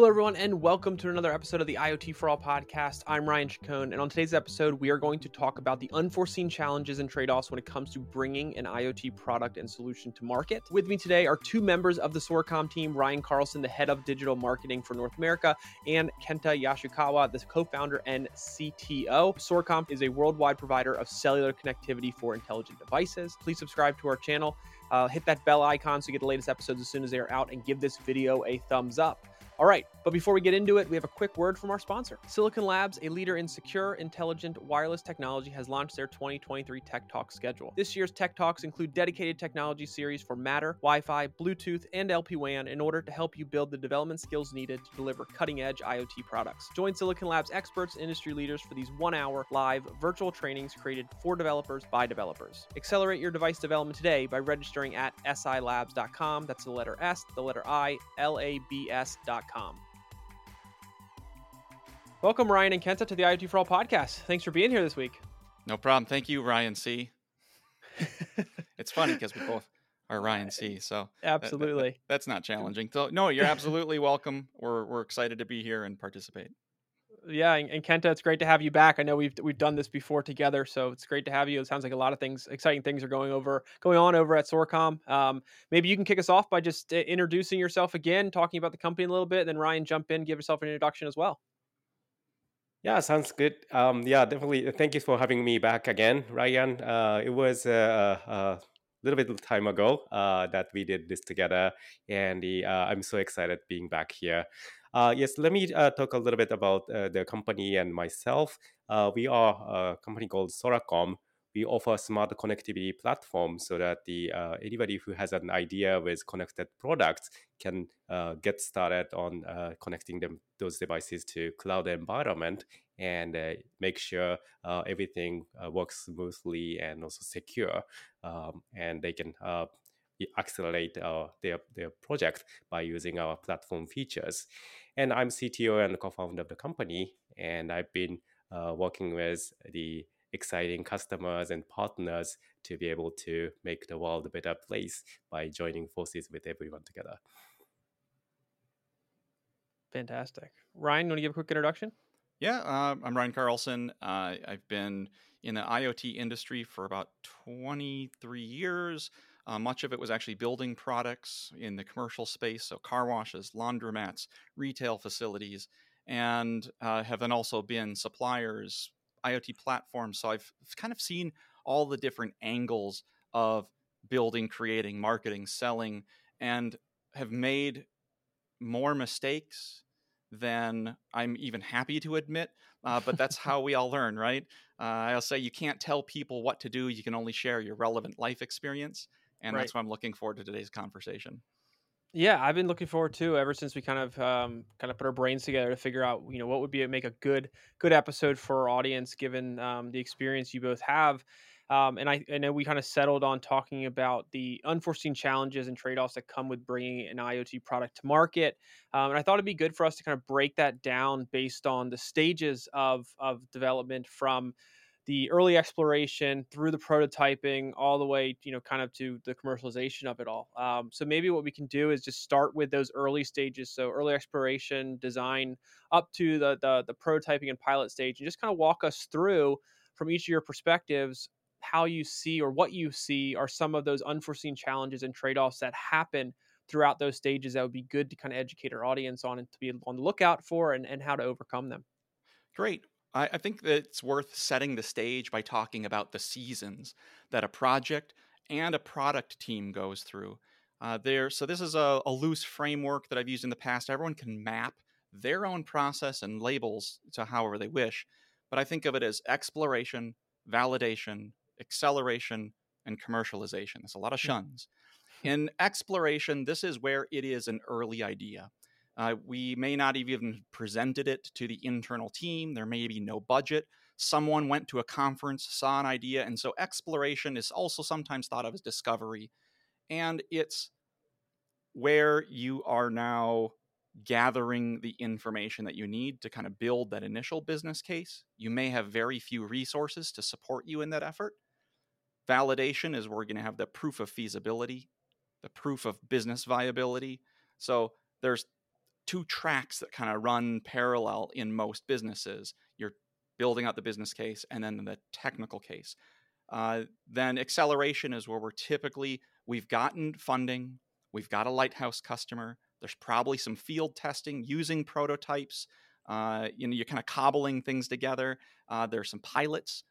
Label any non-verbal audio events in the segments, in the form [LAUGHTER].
Hello, everyone, and welcome to another episode of the IoT for All podcast. I'm Ryan Chacon, and on today's episode, we are going to talk about the unforeseen challenges and trade offs when it comes to bringing an IoT product and solution to market. With me today are two members of the Soracom team Ryan Carlson, the head of digital marketing for North America, and Kenta Yasukawa, the co founder and CTO. Soracom is a worldwide provider of cellular connectivity for intelligent devices. Please subscribe to our channel. Uh, hit that bell icon so you get the latest episodes as soon as they are out and give this video a thumbs up. All right, but before we get into it, we have a quick word from our sponsor. Silicon Labs, a leader in secure, intelligent wireless technology, has launched their 2023 Tech Talk schedule. This year's Tech Talks include dedicated technology series for Matter, Wi Fi, Bluetooth, and LPWAN in order to help you build the development skills needed to deliver cutting edge IoT products. Join Silicon Labs experts and industry leaders for these one hour live virtual trainings created for developers by developers. Accelerate your device development today by registering at silabs.com. That's the letter S, the letter I, L A B S.com. Welcome, Ryan and Kenta, to the IoT for All podcast. Thanks for being here this week. No problem. Thank you, Ryan C. [LAUGHS] it's funny because we both are Ryan C. So absolutely, that, that, that's not challenging. So no, you're absolutely welcome. We're we're excited to be here and participate. Yeah, and, and, Kenta, it's great to have you back. I know we've we've done this before together, so it's great to have you. It sounds like a lot of things, exciting things, are going over going on over at Soracom. Um, maybe you can kick us off by just uh, introducing yourself again, talking about the company a little bit, and then Ryan jump in, give yourself an introduction as well. Yeah, sounds good. Um, yeah, definitely. Thank you for having me back again, Ryan. Uh, it was uh, a uh, little bit of time ago uh, that we did this together, and uh, I'm so excited being back here. Uh, yes, let me talk a little bit about the company and myself. we are a company called Soracom we offer a smart connectivity platform so that the uh, anybody who has an idea with connected products can uh, get started on uh, connecting them those devices to cloud environment and uh, make sure uh, everything uh, works smoothly and also secure um, and they can accelerate their their project by using our platform features and i'm cto and co-founder of the company and i've been working with the exciting customers and partners to be able to make the world a better place by joining forces with everyone together. Fantastic. Ryan, you want to give a quick introduction? Yeah, uh, I'm Ryan Carlson. Uh, I've been in the IoT industry for about 23 years. Uh, much of it was actually building products in the commercial space, so car washes, laundromats, retail facilities, and uh, have then also been suppliers, IoT platforms. So I've kind of seen all the different angles of building, creating, marketing, selling, and have made more mistakes than I'm even happy to admit. Uh, but that's [LAUGHS] how we all learn, right? Uh, I'll say you can't tell people what to do. You can only share your relevant life experience. And right. that's why I'm looking forward to today's conversation. Yeah, I've been looking forward to ever since we kind of um, kind of put our brains together to figure out you know what would be make a good good episode for our audience given um, the experience you both have. Um, and I, I know we kind of settled on talking about the unforeseen challenges and trade offs that come with bringing an IoT product to market. Um, and I thought it'd be good for us to kind of break that down based on the stages of, of development from the early exploration through the prototyping all the way you know kind of to the commercialization of it all. Um, so maybe what we can do is just start with those early stages so early exploration design up to the the, the prototyping and pilot stage and just kind of walk us through from each of your perspectives how you see or what you see are some of those unforeseen challenges and trade-offs that happen throughout those stages that would be good to kind of educate our audience on and to be on the lookout for and, and how to overcome them. Great I, I think that it's worth setting the stage by talking about the seasons that a project and a product team goes through. Uh, there, so this is a, a, loose framework that I've used in the past. Everyone can map their own process and labels to however they wish, but I think of it as exploration, validation, acceleration, and commercialization. There's a lot of hmm. shuns. In exploration, this is where it is an early idea. Uh, we may not have even presented it to the internal team. There may be no budget. Someone went to a conference, saw an idea, and so exploration is also sometimes thought of as discovery. And it's where you are now gathering the information that you need to kind of build that initial business case. You may have very few resources to support you in that effort. Validation is where we're going to have the proof of feasibility, the proof of business viability. So there's two tracks that kind of run parallel in most businesses. You're building out the business case and then the technical case. Uh, then acceleration is where we're typically we've gotten funding, we've got a lighthouse customer. There's probably some field testing using prototypes. Uh, you know, you're kind of cobbling things together. Uh, there's some pilots,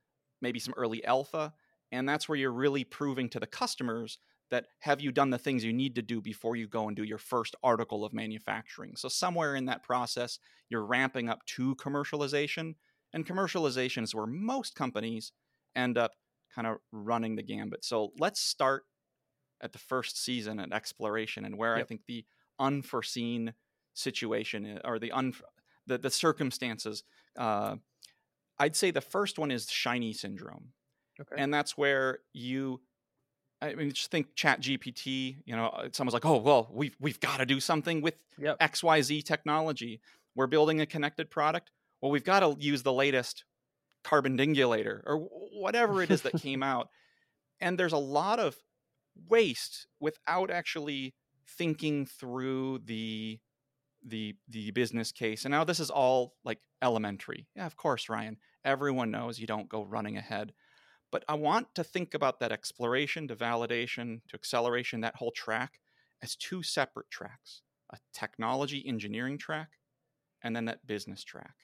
maybe some early alpha, and that's where you're really proving to the customers that have you done the things you need to do before you go and do your first article of manufacturing. So somewhere in that process, you're ramping up to commercialization, and commercialization is where most companies end up kind of running the gambit. So let's start at the first season at exploration and where yep. I think the unforeseen situation or the un the, the circumstances. Uh, I'd say the first one is shiny syndrome, okay. and that's where you. I mean, just think Chat GPT. You know, uh, someone's like, "Oh, well, we've we've got to do something with yep. X Y Z technology. We're building a connected product. Well, we've got to use the latest carbon dingulator or whatever it is that came [LAUGHS] out." And there's a lot of waste without actually thinking through the the the business case. And now this is all like elementary. Yeah, of course, Ryan. Everyone knows you don't go running ahead. But I want to think about that exploration to validation to acceleration, that whole track as two separate tracks a technology engineering track and then that business track.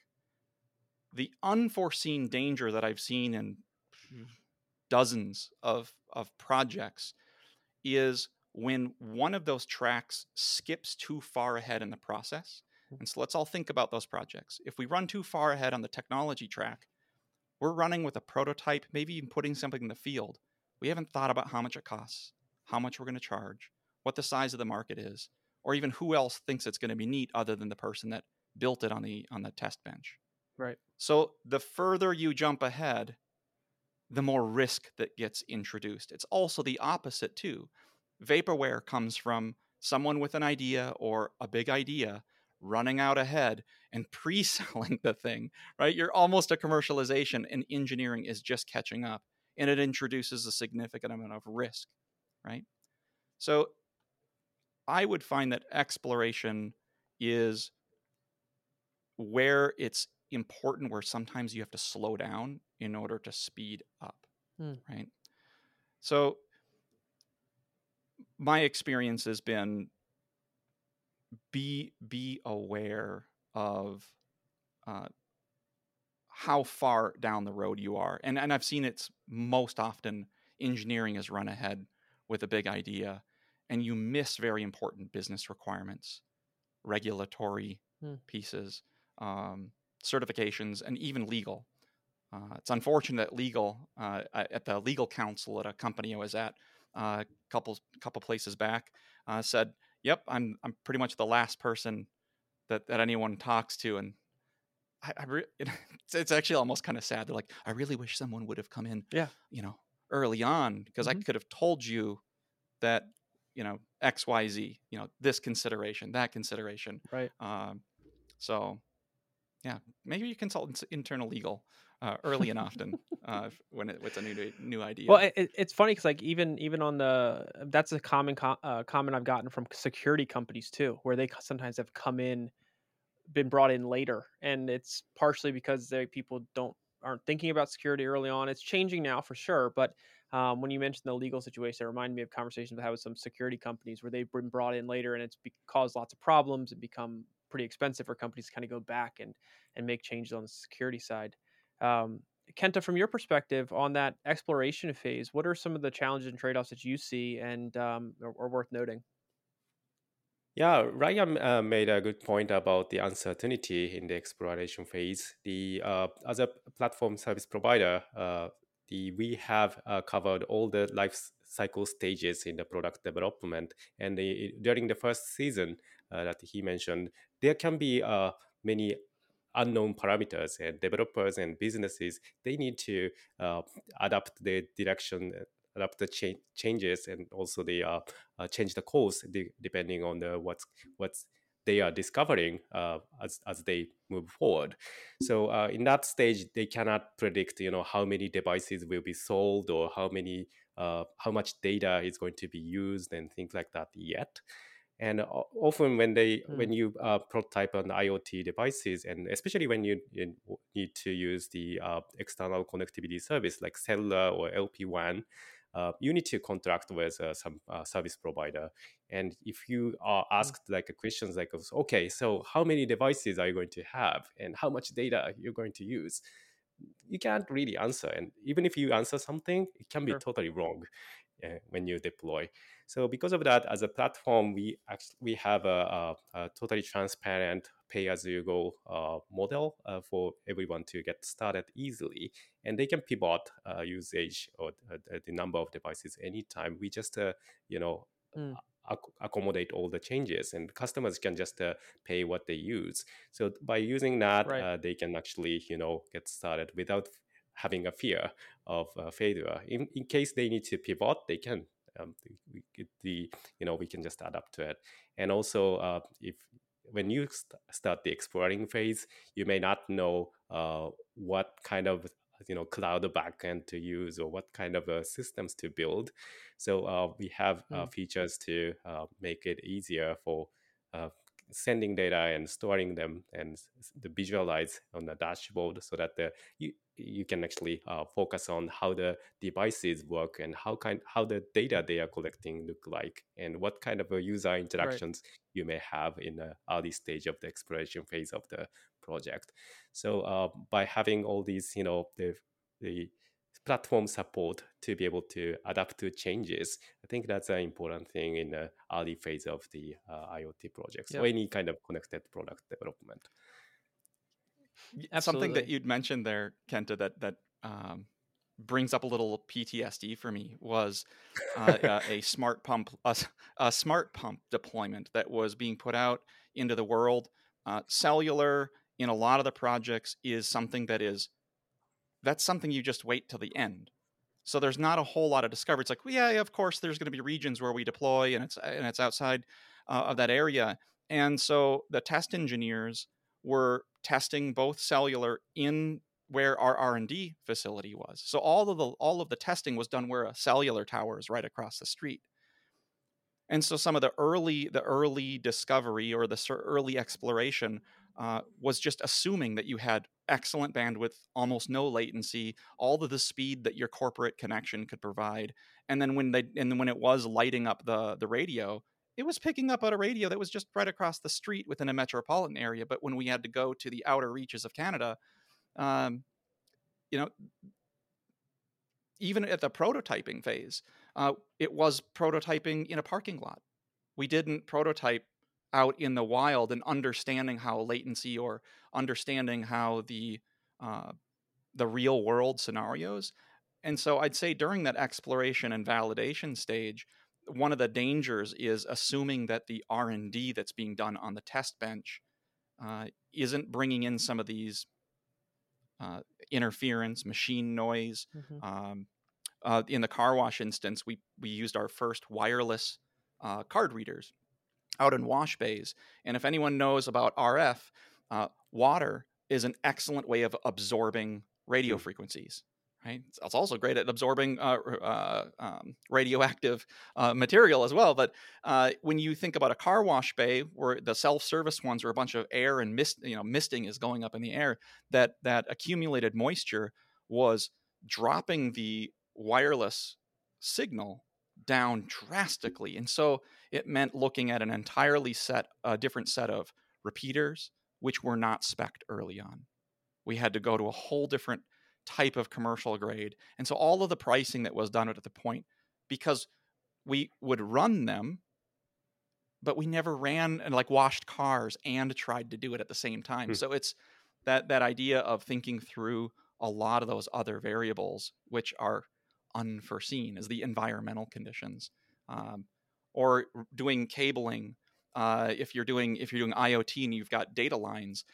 The unforeseen danger that I've seen in dozens of, of projects is when one of those tracks skips too far ahead in the process. Hmm. And so let's all think about those projects. If we run too far ahead on the technology track, we're running with a prototype, maybe even putting something in the field. We haven't thought about how much it costs, how much we're going to charge, what the size of the market is, or even who else thinks it's going to be neat other than the person that built it on the on the test bench. Right. So the further you jump ahead, the more risk that gets introduced. It's also the opposite too. Vaporware comes from someone with an idea or a big idea running out ahead and pre-selling [LAUGHS] the thing, right? You're almost a commercialization and engineering is just catching up and it introduces a significant amount of risk, right? So I would find that exploration is where it's important where sometimes you have to slow down in order to speed up, hmm. right? So my experience has been be be aware of uh, how far down the road you are, and and I've seen it's most often engineering is run ahead with a big idea, and you miss very important business requirements, regulatory hmm. pieces, um, certifications, and even legal. Uh, it's unfortunate that legal uh, at the legal counsel at a company I was at a uh, couple couple places back uh, said, "Yep, I'm I'm pretty much the last person that that anyone talks to," and I, I re- [LAUGHS] it's, it's actually almost kind of sad. They're like, "I really wish someone would have come in, yeah, you know, early on because mm-hmm. I could have told you that." You know X Y Z. You know this consideration, that consideration. Right. Um, so, yeah, maybe you consult internal legal uh, early and often uh, when it, it's a new new idea. Well, it, it's funny because like even even on the that's a common co- uh, comment I've gotten from security companies too, where they sometimes have come in, been brought in later, and it's partially because they people don't aren't thinking about security early on. It's changing now for sure, but um, when you mentioned the legal situation, it reminded me of conversations I had with some security companies where they've been brought in later and it's be- caused lots of problems and become pretty expensive for companies to kind of go back and and make changes on the security side. Um, Kenta, from your perspective on that exploration phase, what are some of the challenges and trade offs that you see and um, are, are worth noting? Yeah, Ryan uh, made a good point about the uncertainty in the exploration phase. The uh, as a platform service provider, uh, the we have uh, covered all the life cycle stages in the product development, and the, during the first season uh, that he mentioned, there can be uh, many unknown parameters and developers and businesses they need to uh, adapt their direction adapt the cha- changes and also they uh, uh, change the course de- depending on the what's what's they are discovering uh, as, as they move forward. So uh, in that stage, they cannot predict, you know, how many devices will be sold or how many, uh, how much data is going to be used and things like that yet. And often when they Hmm. when you uh, prototype on IoT devices, and especially when you, you need to use the uh, external connectivity service like cellular or LPWAN, uh, you need to contract with uh, some uh, service provider. And if you are asked like questions like, okay, so how many devices are you going to have, and how much data you're going to use? You can't really answer, and even if you answer something, it can be Sure. totally wrong uh, when you deploy. So because of that, as a platform, we actually we have a, a, a totally transparent pay-as-you-go uh, model uh, for everyone to get started easily, and they can pivot uh, usage or uh, the number of devices anytime. We just uh, you know Mm. accommodate all the changes, and customers can just uh, pay what they use. So by using that, Right. uh, they can actually you know get started without having a fear of uh, failure. In, in case they need to pivot, they can. Um, we, we- the you know we can just adapt to it. And also, uh, if when you st- start the exploring phase, you may not know uh, what kind of you know cloud backend to use or what kind of uh, systems to build. So uh, we have uh, Mm. features to uh, make it easier for uh, sending data and storing them and the visualize on the dashboard so that the you you can actually uh, focus on how the devices work and how kind how the data they are collecting look like and what kind of user interactions you may have in the early stage of the exploration phase of the project. So uh, by having all these you know the the platform support to be able to adapt to changes. I think that's an important thing in the early phase of the uh, iot projects or any kind of connected product development. Y- Something that you'd mentioned there, Kenta, that that um, brings up a little PTSD for me was uh, uh, [LAUGHS] a smart pump, a smart pump deployment that was being put out into the world. Uh, cellular in a lot of the projects is something that is that's something you just wait till the end. So there's not a whole lot of discovery. It's like, well, yeah, of course, there's going to be regions where we deploy, and it's and it's outside uh, of that area. And so the test engineers were testing both cellular in where our R&D facility was. So all of the all of the testing was done where a cellular tower is right across the street. And so some of the early the early discovery or the early exploration uh, was just assuming that you had excellent bandwidth, almost no latency, all of the speed that your corporate connection could provide. And then when they and then when it was lighting up the the radio, it was picking up on a radio that was just right across the street within a metropolitan area. But when we had to go to the outer reaches of Canada, um, you know, even at the prototyping phase, uh, it was prototyping in a parking lot. We didn't prototype out in the wild and understanding how latency or understanding how the uh, the real world scenarios. And so I'd say during that exploration and validation stage, one of the dangers is assuming that the R and D that's being done on the test bench uh, isn't bringing in some of these uh, interference, machine noise, Mhm. um, uh, in the car wash instance, we we used our first wireless uh, card readers out in wash bays. And if anyone knows about RF, uh, water is an excellent way of absorbing radio Mm. frequencies. Right? It's- It's also great at absorbing uh, uh, um, radioactive uh, material as well. But uh, when you think about a car wash bay, where the self-service ones where a bunch of air and mist, you know, misting is going up in the air, that that accumulated moisture was dropping the wireless signal down drastically and so it meant looking at an entirely set a different set of repeaters which were not spec'd early on we had to go to a whole different type of commercial grade and so all of the pricing that was done at the point because we would run them but we never ran and like washed cars and tried to do it at the same time Hmm. so it's that that idea of thinking through a lot of those other variables which are unforeseen as the environmental conditions um, or doing cabling uh, if you're doing if you're doing iot and you've got data lines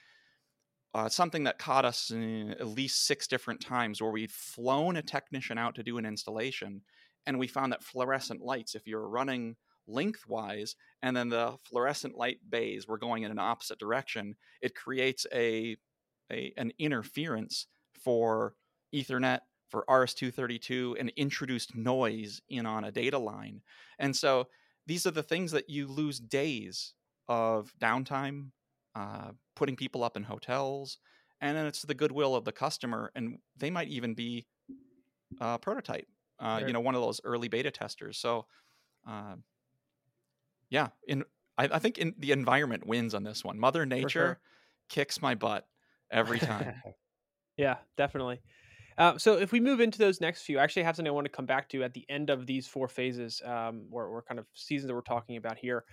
uh, something that caught us at least six different times where we'd flown a technician out to do an installation and we found that fluorescent lights if you're running lengthwise and then the fluorescent light bays were going in an opposite direction it creates a, a an interference for ethernet for rs232 and introduced noise in on a data line. And so these are the things that you lose days of downtime, uh, putting people up in hotels, and then it's the goodwill of the customer, and they might even be a prototype, uh, right. you know, one of those early beta testers. So, uh, yeah, in I, I, think in the environment wins on this one. Mother Nature sure. kicks my butt every time. [LAUGHS] yeah, definitely. Uh, so if we move into those next few, I actually have something I want to come back to at the end of these four phases, um, or, or kind of seasons that we're talking about here.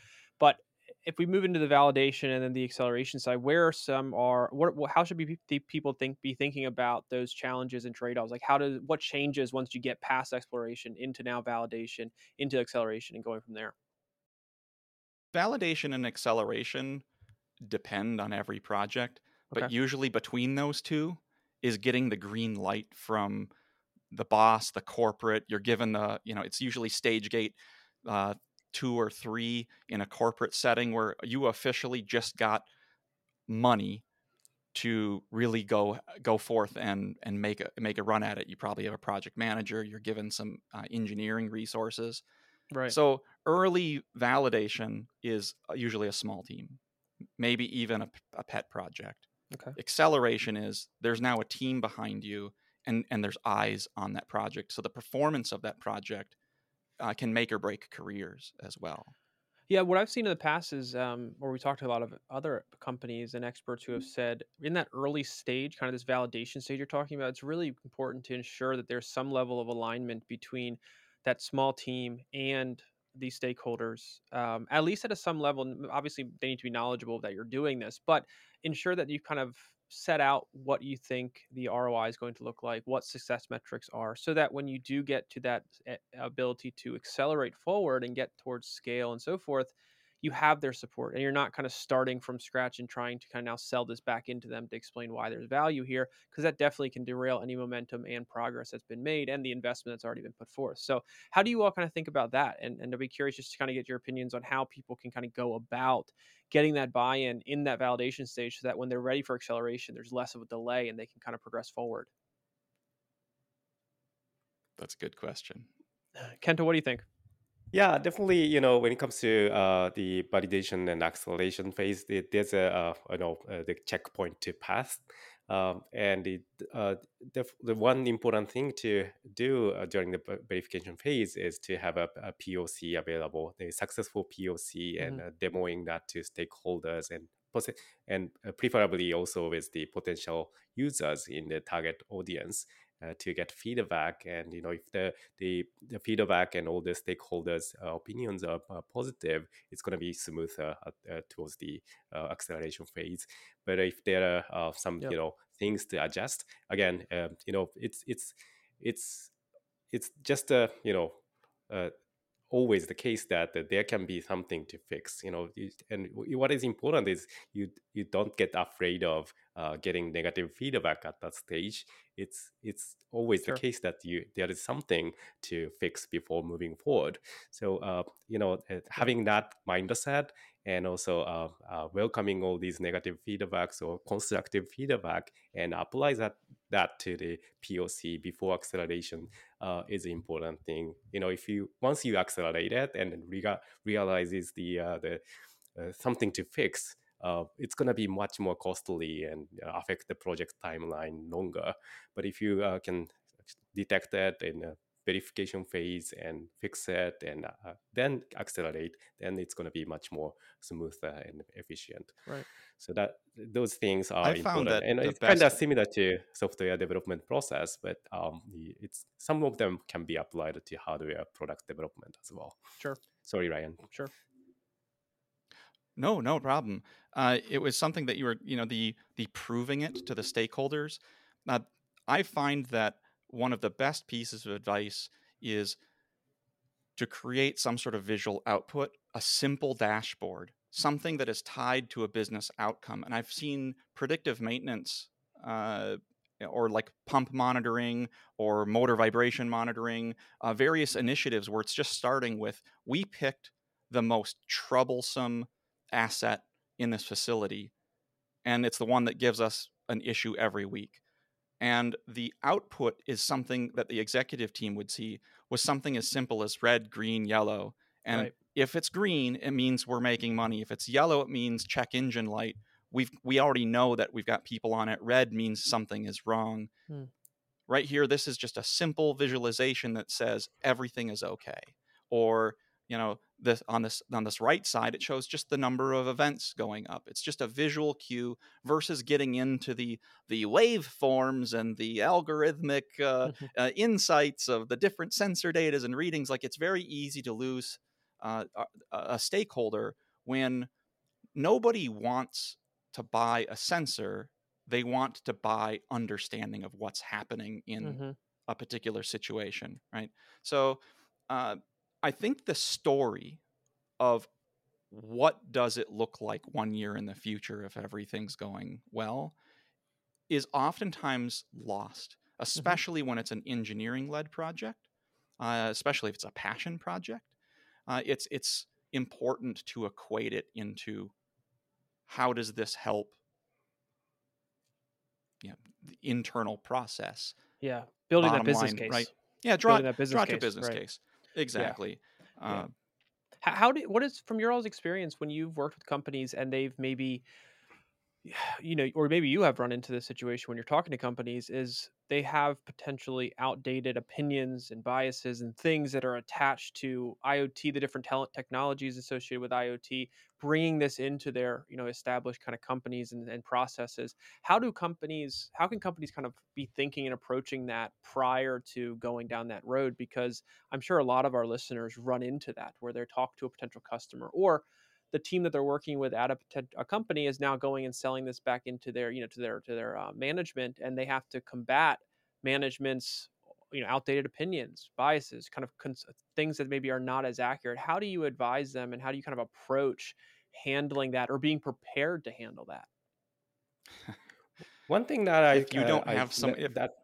But if we move into the validation and then the acceleration side, where are some are what, how should be people think be thinking about those challenges and trade offs? Like how does what changes once you get past exploration into now validation into acceleration and going from there? Validation and acceleration depend on every project, okay. but usually between those two, is getting the green light from the boss, the corporate. You're given the, you know, it's usually stage gate uh, two or three in a corporate setting where you officially just got money to really go go forth and and make a make a run at it. You probably have a project manager. You're given some uh, engineering resources. Right. So early validation is uh, usually a small team, maybe even a, a pet project. Okay. Acceleration is there's now a team behind you and and there's eyes on that project. So the performance of that project uh, can make or break careers as well. Yeah, what I've seen in the past is um, where we talked to a lot of other companies and experts who have said in that early stage, kind of this validation stage you're talking about, it's really important to ensure that there's some level of alignment between that small team and these stakeholders, um, at least at a some level. Obviously, they need to be knowledgeable that you're doing this, but ensure that you kind of set out what you think the ROI is going to look like, what success metrics are, so that when you do get to that eh, ability to accelerate forward and get towards scale and so forth, you have their support and you're not kind of starting from scratch and trying to kind of now sell this back into them to explain why there's value here because that definitely can derail any momentum and progress that's been made and the investment that's already been put forth. So how do you all kind of think about that? And, and i'd be curious just to kind of get your opinions on how people can kind of go about getting that buy-in in that validation stage so that when they're ready for acceleration there's less of a delay and they can kind of progress forward. That's a good question. [SIGHS] Kenta what do you think yeah, definitely. You know, when it comes to uh, the validation and acceleration phase, it, there's a uh, you know uh, the checkpoint to pass, um, and it, uh, the the one important thing to do uh, during the verification phase is to have a, a POC available, a successful POC, and mm-hmm. demoing that to stakeholders and and preferably also with the potential users in the target audience uh, to get feedback and you know if the the, the feedback and all the stakeholders uh, opinions are, are, positive it's going to be smoother uh, towards the uh, acceleration phase but if there are uh, some yep. you know things to adjust again um, you know it's it's it's it's just a you know uh, always the case that, that there can be something to fix you know and what is important is you you don't get afraid of uh, getting negative feedback at that stage it's it's always sure. the case that you there is something to fix before moving forward so uh, you know uh, having that mindset and also uh, uh, welcoming all these negative feedbacks or constructive feedback and apply that that to the POC before acceleration uh, is an important thing. You know, if you once you accelerate it and rega- realizes the uh, the uh, something to fix, uh, it's to be much more costly and affect the project timeline longer. But if you can detect that in verification phase and fix it and uh, then accelerate, then it's going to be much more smoother and efficient. Right. So that those things are I important, and it's kind of similar to software development process, but um, it's some of them can be applied to hardware product development as well. Sure. Sorry, Ryan. Sure. No, no problem. Uh, it was something that you were, you know, the the proving it to the stakeholders. Uh, I find that one of the best pieces of advice is to create some sort of visual output, a simple dashboard, something that is tied to a business outcome. And I've seen predictive maintenance uh, or like pump monitoring or motor vibration monitoring, uh, various initiatives where it's just starting with we picked the most troublesome asset in this facility, and it's the one that gives us an issue every week and the output is something that the executive team would see was something as simple as red green yellow and right. if it's green, it means we're making money. If it's yellow, it means check engine light. We've we already know that we've got people on it. Red means something is wrong. Hmm. Right here, this is just a simple visualization that says everything is okay. Or you know, this on this on this right side, it shows just the number of events going up. It's just a visual cue versus getting into the the waveforms and the algorithmic uh, uh, insights of the different sensor data and readings. Like it's very easy to lose uh, a, a stakeholder when nobody wants to buy a sensor they want to buy understanding of what's happening in Mm-hmm. a particular situation right so uh, i think the story of what does it look like one year in the future if everything's going well is oftentimes lost especially when it's an engineering led project uh, especially if it's a passion project uh, it's it's important to equate it into how does this help you know, the internal process Yeah, building that business line, case. right? yeah draw, Building that business draw case, business right. case exactly Yeah. Uh, How, how do what is from your all's experience when you've worked with companies and they've maybe [SIGHS] you know or maybe you have run into this situation when you're talking to companies is they have potentially outdated opinions and biases and things that are attached to IoT the different talent technologies associated with IoT bringing this into their you know established kind of companies and, and processes. How do companies how can companies kind of be thinking and approaching that prior to going down that road? Because I'm sure a lot of our listeners run into that where they're talk to a potential customer or the team that they're working with at a, a company is now going and selling this back into their you know to their to their uh, management and they have to combat management's you know outdated opinions biases kind of cons- things that maybe are not as accurate. How do you advise them and how do you kind of approach handling that or being prepared to handle that? [LAUGHS] One thing that I If you uh, don't I- have some- that- if- that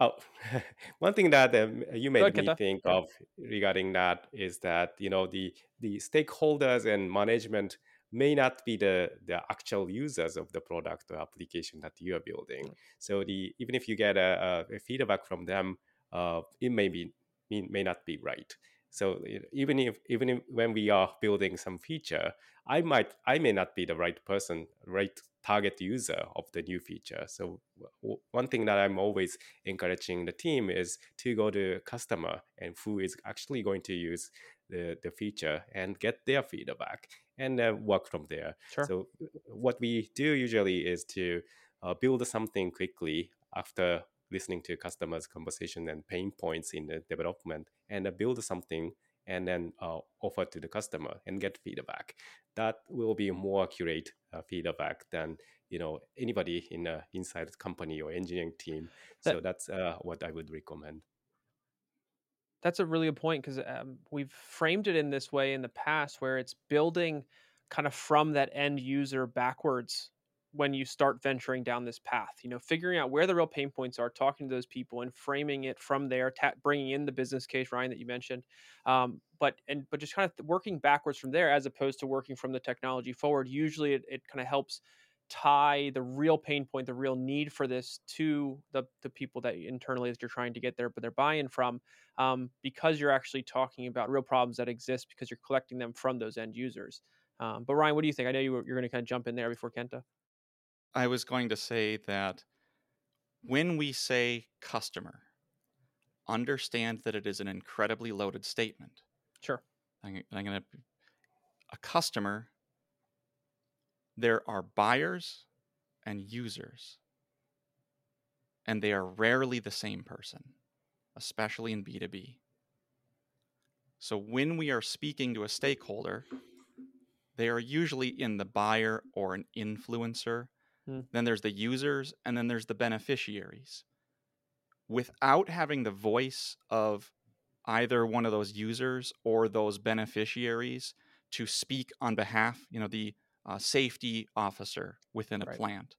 oh [LAUGHS] one thing that um, you made ahead, me Kenta. think Yeah. of regarding that is that you know the the stakeholders and management may not be the the actual users of the product or application that you are building. So the even if you get a, a, a feedback from them, uh, it may be may, may not be right. So even if even if, when we are building some feature, I might I may not be the right person, right target user of the new feature. So w- one thing that I'm always encouraging the team is to go to customer and who is actually going to use the, the feature and get their feedback and uh, work from there. sure So what we do usually is to uh, build something quickly after listening to customers' conversation and pain points in the development, and uh, build something and then uh, offer to the customer and get feedback. That will be more accurate uh, feedback than you know anybody in a inside company or engineering team. So that's uh, what I would recommend. That's a really good point because um, we've framed it in this way in the past where it's building kind of from that end user backwards when you start venturing down this path. You know, figuring out where the real pain points are, talking to those people, and framing it from there, ta- bringing in the business case, Ryan, that you mentioned. Um, but and but just kind of working backwards from there, as opposed to working from the technology forward. Usually, it, it kind of helps tie the real pain point, the real need for this to the the people that internally that you're trying to get there, but they're buying from um, because you're actually talking about real problems that exist because you're collecting them from those end users. Um, but Ryan, what do you think? I know you were, you're going to kind of jump in there before Kenta. I was going to say that when we say customer, understand that it is an incredibly loaded statement. Sure. I'm, I'm going to, a customer, there are buyers and users, and they are rarely the same person, especially in B2B. So when we are speaking to a stakeholder, they are usually in the buyer or an influencer then there's the users, and then there's the beneficiaries. Without having the voice of either one of those users or those beneficiaries to speak on behalf, you know, the uh, safety officer within a Right. plant,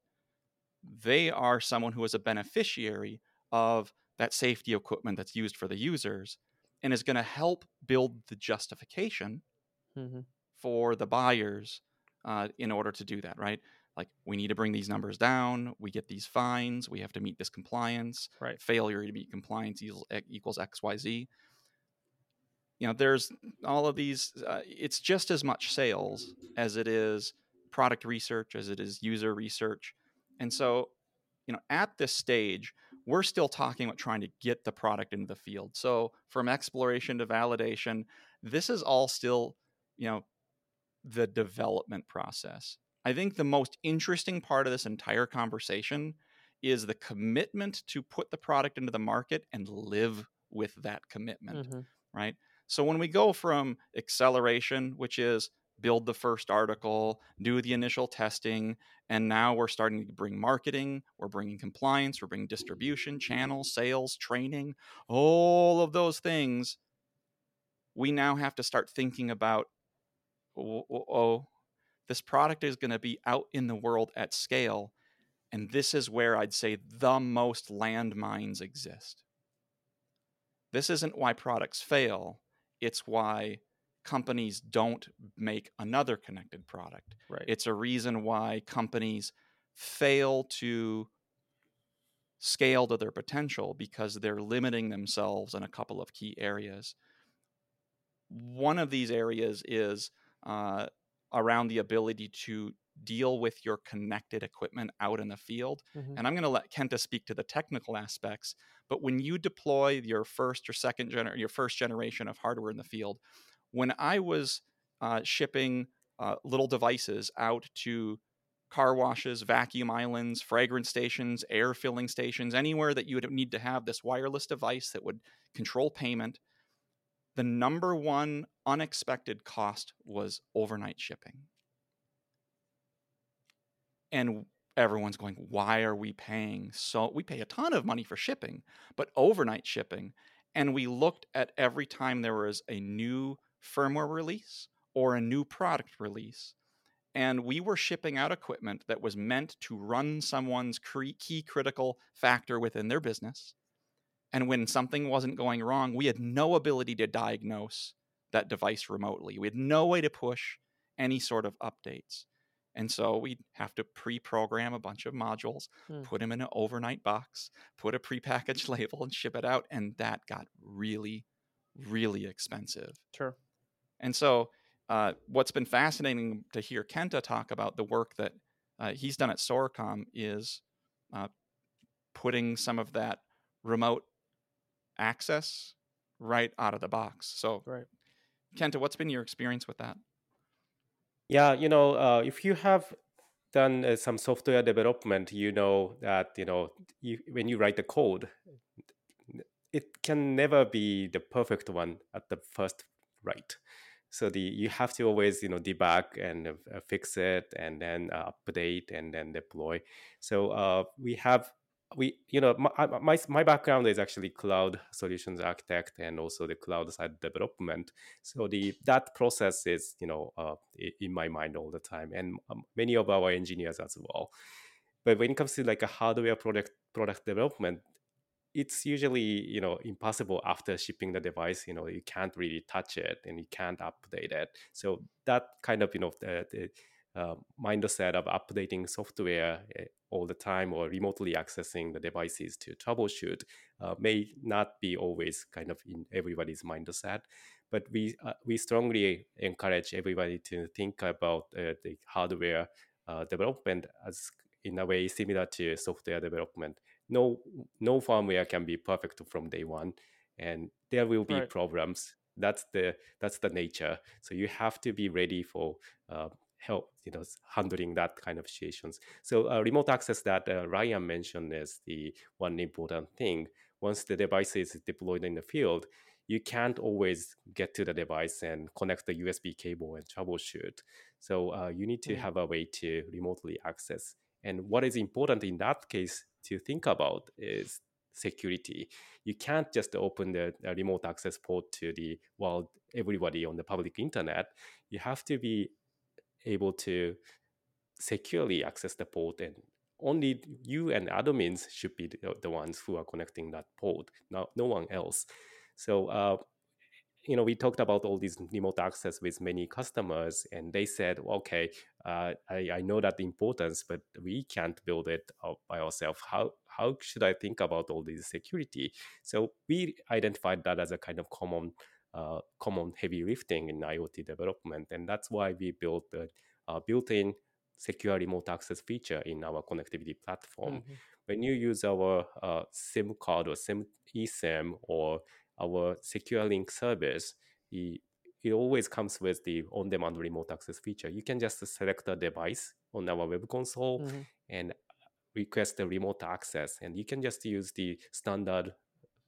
they are someone who is a beneficiary of that safety equipment that's used for the users and is going to help build the justification Mm-hmm. for the buyers uh, in order to do that, right? Like we need to bring these numbers down. We get these fines. We have to meet this compliance. Right. Failure to meet compliance equals, equals X Y Z. you know, there's all of these. Uh, it's just as much sales as it is product research, as it is user research, and so, you know, at this stage, we're still talking about trying to get the product into the field. So from exploration to validation, this is all still, you know, the development process. I think the most interesting part of this entire conversation is the commitment to put the product into the market and live with that commitment, mm-hmm. right? So when we go from acceleration, which is build the first article, do the initial testing, and now we're starting to bring marketing, we're bringing compliance, we're bringing distribution, channels, sales, training, all of those things. We now have to start thinking about oh this product is going to be out in the world at scale. And this is where I'd say the most landmines exist. This isn't why products fail, it's why companies don't make another connected product. Right. It's a reason why companies fail to scale to their potential because they're limiting themselves in a couple of key areas. One of these areas is uh, around the ability to deal with your connected equipment out in the field. Mm-hmm. And I'm going to let Kenta speak to the technical aspects. But when you deploy your first or second gener- your first generation of hardware in the field, when I was uh, shipping uh, little devices out to car washes, vacuum islands, fragrance stations, air filling stations, anywhere that you would need to have this wireless device that would control payment, the number one unexpected cost was overnight shipping. And everyone's going, why are we paying so? We pay a ton of money for shipping, but overnight shipping. And we looked at every time there was a new firmware release or a new product release. And we were shipping out equipment that was meant to run someone's key critical factor within their business. And when something wasn't going wrong, we had no ability to diagnose that device remotely. We had no way to push any sort of updates. And so we'd have to pre program a bunch of modules, hmm. put them in an overnight box, put a prepackaged [LAUGHS] label, and ship it out. And that got really, really expensive. Sure. And so, uh, what's been fascinating to hear Kenta talk about the work that uh, he's done at Soracom is uh, putting some of that remote access right out of the box. So, right. Kenta, what's been your experience with that? Yeah, you know, uh, if you have done uh, some software development, you know that you know you, when you write the code, it can never be the perfect one at the first write so the you have to always you know debug and uh, fix it and then uh, update and then deploy so uh, we have we you know my, my my background is actually cloud solutions architect and also the cloud side development. So the that process is you know uh, in my mind all the time and um, many of our engineers as well. But when it comes to like a hardware product product development it's usually you know impossible after shipping the device you know you can't really touch it and you can't update it. So that kind of you know the, the uh, mindset of updating software eh, all the time or remotely accessing the devices to troubleshoot uh, may not be always kind of in everybody's mindset but we uh, we strongly encourage everybody to think about uh, the hardware uh, development as in a way similar to software development. No no firmware can be perfect from day one and there will be right. problems. That's the that's the nature. So you have to be ready for uh, help you know handling that kind of situations so uh, remote access that uh, ryan mentioned is the one important thing once the device is deployed in the field you can't always get to the device and connect the usb cable and troubleshoot so uh, you need to mm-hmm. have a way to remotely access and what is important in that case to think about is security. You can't just open the remote access port to the world, everybody on the public internet. You have to be able to securely access the port and only you and admins should be the, the ones who are connecting that port, no, no one else. So uh, you know, we talked about all these remote access with many customers, and they said, "Okay, uh, I, I know that importance, but we can't build it by ourselves. How how should I think about all this security?" So we identified that as a kind of common uh, common heavy lifting in IoT development, and that's why we built a, a built-in secure remote access feature in our connectivity platform. Mm-hmm. When you use our uh, SIM card or SIM eSIM or our secure link service, it, it always comes with the on-demand remote access feature. You can just select a device on our web console mm-hmm. and request the remote access, and you can just use the standard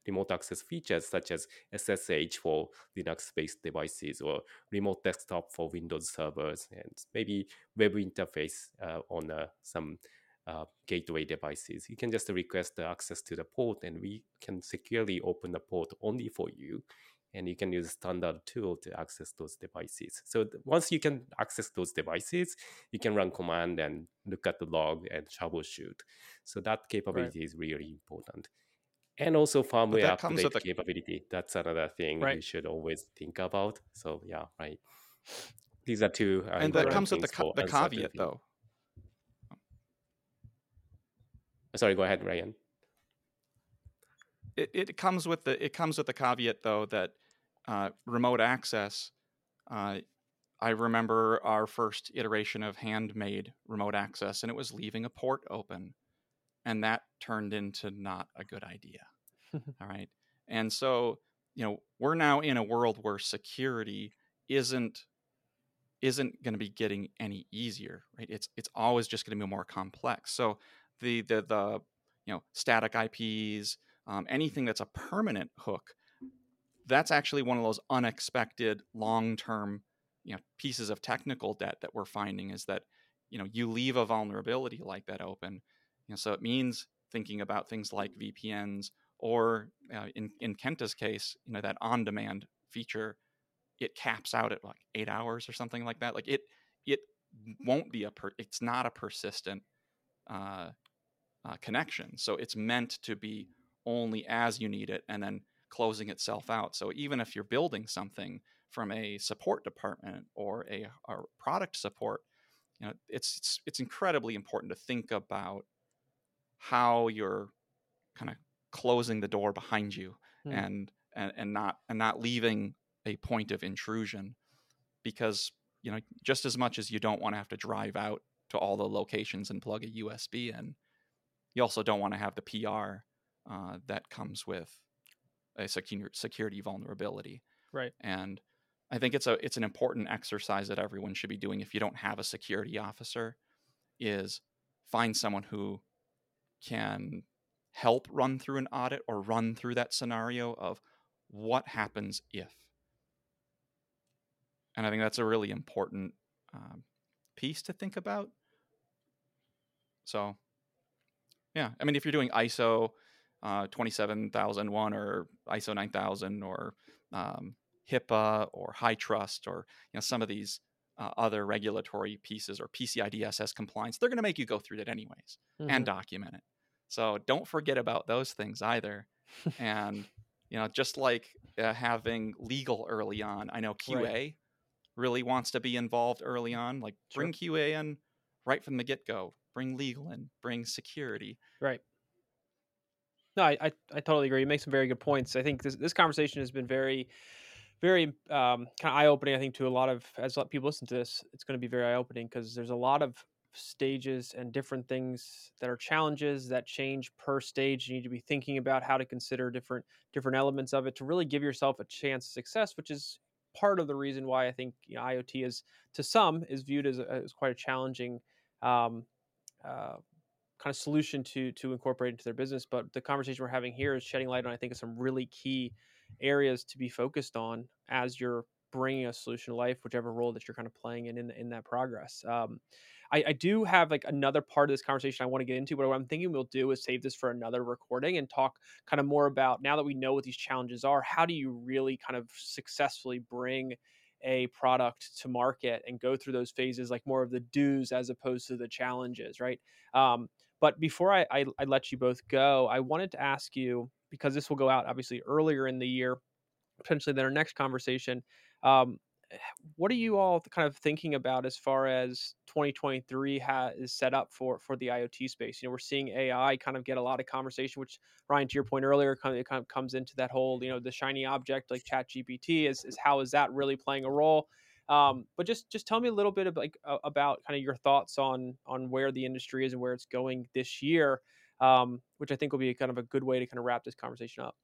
remote access features such as SSH for Linux based devices or remote desktop for Windows servers and maybe web interface uh, on uh, some uh, gateway devices. You can just request the access to the port and we can securely open the port only for you. And you can use a standard tool to access those devices. So th- once you can access those devices, you can run command and look at the log and troubleshoot. So that capability right. is really important and also firmware update the... capability. That's another thing right. you should always think about. So yeah, right. These are two. Uh, and that comes with the, ca- the caveat, though. Sorry, go ahead, Ryan. It, it comes with the it comes with the caveat though that uh, remote access. Uh, I remember our first iteration of handmade remote access, and it was leaving a port open and that turned into not a good idea [LAUGHS] all right? And so you know we're now in a world where security isn't isn't going to be getting any easier right? It's it's always just going to be more complex. So the the the you know static ips um, anything that's a permanent hook that's actually one of those unexpected long-term you know pieces of technical debt that we're finding is that you know you leave a vulnerability like that open you know, so it means thinking about things like VPNs or uh, in, in Kenta's case, you know, that on-demand feature, it caps out at like eight hours or something like that. Like it, it won't be a, per, it's not a persistent uh, uh, connection. So it's meant to be only as you need it and then closing itself out. So even if you're building something from a support department or a, a product support, you know, it's, it's, it's incredibly important to think about how you're kind of closing the door behind you mm. and, and and not and not leaving a point of intrusion because you know just as much as you don't want to have to drive out to all the locations and plug a USB in, you also don't want to have the PR uh, that comes with a secure, security vulnerability. Right. And I think it's a it's an important exercise that everyone should be doing if you don't have a security officer is find someone who can help run through an audit or run through that scenario of what happens if. And I think that's a really important um, piece to think about. So, yeah, I mean, if you're doing ISO uh, 27001 or ISO 9000 or um, HIPAA or HITRUST or you know some of these uh, other regulatory pieces or PCI DSS compliance, they're going to make you go through that anyways mm-hmm. and document it. So don't forget about those things either. and you know, just like uh, having legal early on, I know QA [LAUGHS] right. really wants to be involved early on. Like sure. bring QA in right from the get go. Bring legal in. Bring security. Right. No, I, I, I totally agree. You make some very good points. I think this this conversation has been very very um, kind of eye opening. I think to a lot of as people listen to this, it's going to be very eye opening because there's a lot of stages and different things that are challenges that change per stage. You need to be thinking about how to consider different different elements of it to really give yourself a chance of success, which is part of the reason why I think you know, IoT is to some is viewed as, a, as quite a challenging um, uh, kind of solution to to incorporate into their business. But the conversation we're having here is shedding light on I think some really key areas to be focused on as you're bringing a solution to life, whichever role that you're kind of playing in in, in that progress. Um, I, I, do have like another part of this conversation I want to get into, but what I'm thinking we'll do is save this for another recording and talk kind of more about now that we know what these challenges are, how do you really kind of successfully bring a product to market and go through those phases like more of the do's as opposed to the challenges, right? Um, but before I, I, I let you both go, I wanted to ask you because this will go out obviously earlier in the year, potentially than our next conversation. Um, what are you all kind of thinking about as far as 2023 ha- is set up for for the IoT space. You know, we're seeing AI kind of get a lot of conversation, which Ryan, to your point earlier, kind of, kind of comes into that whole you know the shiny object like Chat GPT is, is how is that really playing a role? Um, but just just tell me a little bit of like about kind of your thoughts on on where the industry is and where it's going this year, um, which I think will be kind of a good way to kind of wrap this conversation up.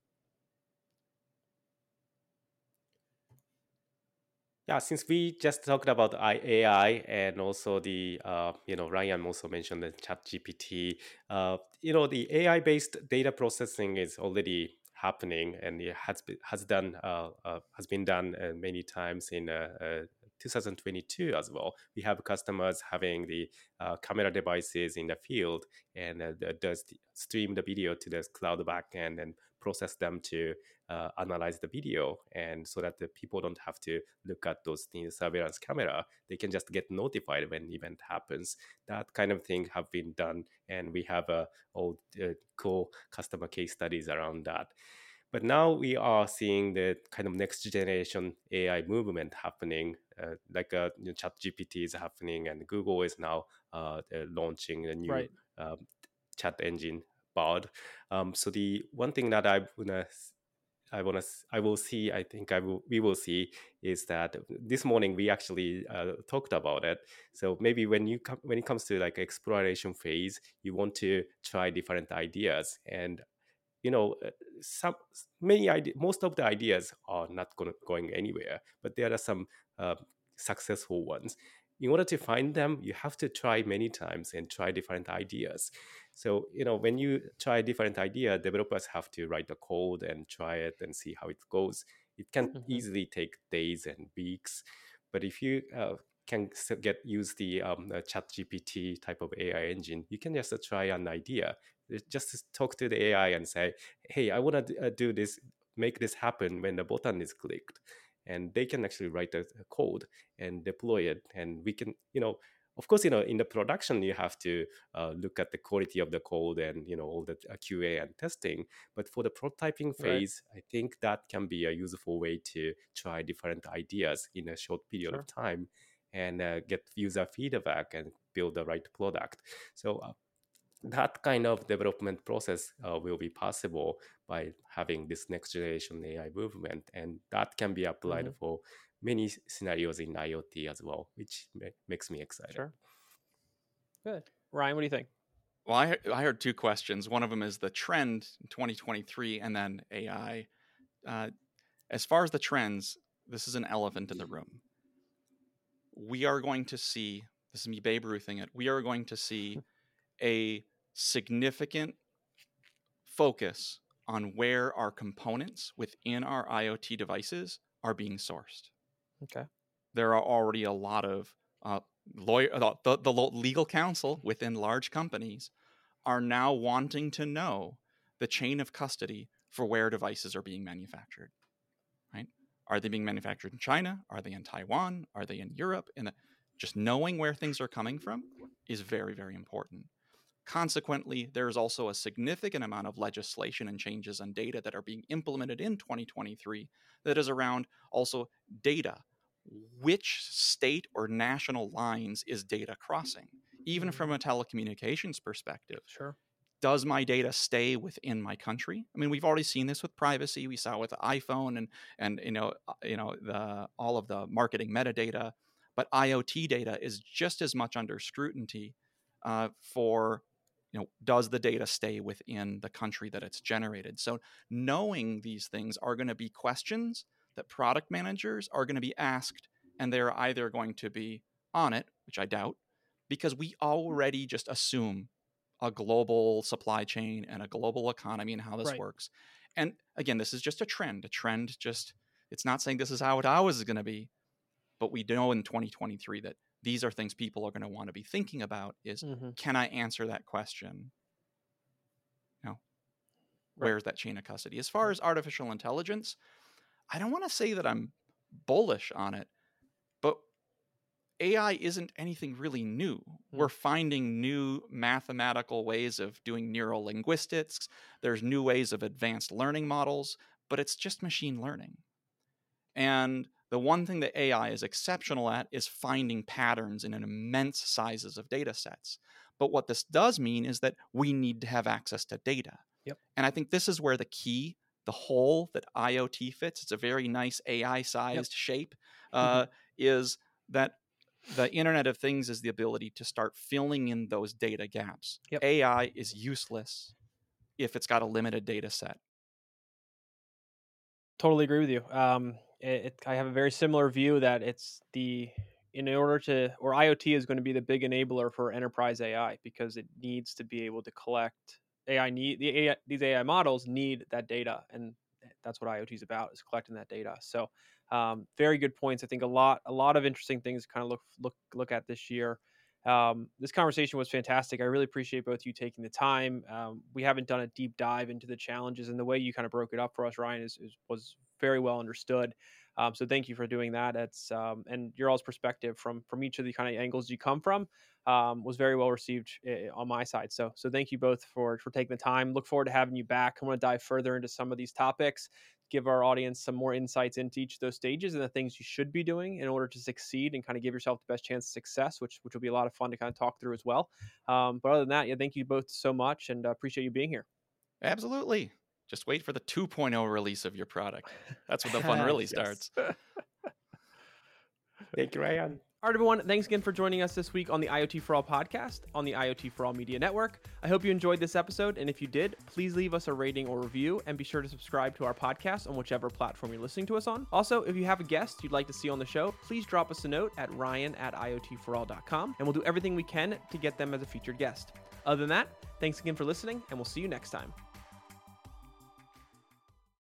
Yeah, since we just talked about AI and also the, uh, you know, Ryan also mentioned the Chat GPT. Uh, you know, the AI-based data processing is already happening and it has been, has done uh, uh, has been done uh, many times in uh, uh, 2022 as well. We have customers having the uh, camera devices in the field and does the, stream the video to the cloud backend and process them to uh, analyze the video and so that the people don't have to look at those things surveillance camera they can just get notified when event happens that kind of thing have been done and we have uh, all uh, cool customer case studies around that but now we are seeing the kind of next generation AI movement happening, uh, like uh, you know, Chat GPT is happening, and Google is now uh, launching a new right. um, chat engine, Bard. Um, so the one thing that I wanna I want to I will see I think I will we will see is that this morning we actually uh, talked about it. So maybe when you come when it comes to like exploration phase you want to try different ideas and you know uh, some many ideas most of the ideas are not going going anywhere but there are some uh, successful ones in order to find them you have to try many times and try different ideas so, you know, when you try a different idea, developers have to write the code and try it and see how it goes. It can mm-hmm. easily take days and weeks. But if you uh, can get use the um, chat gpt type of ai engine you can just uh, try an idea just talk to the ai and say hey i want to uh, do this make this happen when the button is clicked and they can actually write a code and deploy it and we can you know of course you know in the production you have to uh, look at the quality of the code and you know all the uh, qa and testing but for the prototyping phase right. i think that can be a useful way to try different ideas in a short period sure. of time and uh, get user feedback and build the right product so uh, that kind of development process uh, will be possible by having this next generation AI movement, and that can be applied mm-hmm. for many scenarios in IoT as well, which makes me excited. Sure. Good. Ryan, what do you think? Well, I, I heard two questions. One of them is the trend in 2023 and then AI. Uh, as far as the trends, this is an elephant in the room. We are going to see, this is me Babe Ruthing it, we are going to see [LAUGHS] a significant focus on where our components within our IoT devices are being sourced. Okay. There are already a lot of uh, lawyer, uh, the, the legal counsel within large companies are now wanting to know the chain of custody for where devices are being manufactured. Right? Are they being manufactured in China? Are they in Taiwan? Are they in Europe? And just knowing where things are coming from is very, very important. Consequently, there is also a significant amount of legislation and changes on data that are being implemented in 2023 that is around also data which state or national lines is data crossing, even from a telecommunications perspective. Sure. Does my data stay within my country? I mean, we've already seen this with privacy. We saw it with the iPhone and and you know uh, you know the all of the marketing metadata, but IoT data is just as much under scrutiny uh, for you know does the data stay within the country that it's generated so knowing these things are going to be questions that product managers are going to be asked and they're either going to be on it, which I doubt, because we mm. already just assume a global supply chain and a global economy and how this right. works. And again, this is just a trend. A trend just it's not saying this is how it always is going to be, but we know in 2023 that these are things people are going to want to be thinking about is mm-hmm. can I answer that question? You know, right. where's that chain of custody? As far as artificial intelligence, I don't want to say that I'm bullish on it, but AI isn't anything really new. Mm. We're finding new mathematical ways of doing neural linguistics. There's new ways of advanced learning models, but it's just machine learning. And The one thing that AI is exceptional at is finding patterns in an immense sizes of data sets. But what this does mean is that we need to have access to data. Yep. And I think this is where the key, the hole that IoT fits, it's a very nice AI sized yep. shape, uh, mm-hmm. is that the Internet of Things is the ability to start filling in those data gaps. Yep. AI is useless if it's got a limited data set. Totally agree with you. Um, it, it, I have a very similar view that it's the in order to or IoT is going to be the big enabler for enterprise AI because it needs to be able to collect AI need the AI, these AI models need that data and that's what IoT is about is collecting that data. So um, very good points. I think a lot a lot of interesting things to kind of look look look at this year. Um, this conversation was fantastic. I really appreciate both you taking the time. Um, we haven't done a deep dive into the challenges and the way you kind of broke it up for us, Ryan, is, is was very well understood. Um, so thank you for doing that. It's um, and your all's perspective from from each of the kind of angles you come from um, was very well received eh, on my side. So so thank you both for for taking the time. Look forward to having you back. I want to dive further into some of these topics, give our audience some more insights into each of those stages and the things you should be doing in order to succeed and kind of give yourself the best chance of success, which which will be a lot of fun to kind of talk through as well. Um, but other than that, yeah, thank you both so much and uh, appreciate you being here. Absolutely. Just wait for the 2.0 release of your product. That's when the fun [LAUGHS] really starts. [LAUGHS] Thank you, Ryan. All right, everyone. Thanks again for joining us this week on the IoT for All podcast on the IoT for All Media Network. I hope you enjoyed this episode. And if you did, please leave us a rating or review and be sure to subscribe to our podcast on whichever platform you're listening to us on. Also, if you have a guest you'd like to see on the show, please drop us a note at ryan at iotforall.com and we'll do everything we can to get them as a featured guest. Other than that, thanks again for listening, and we'll see you next time.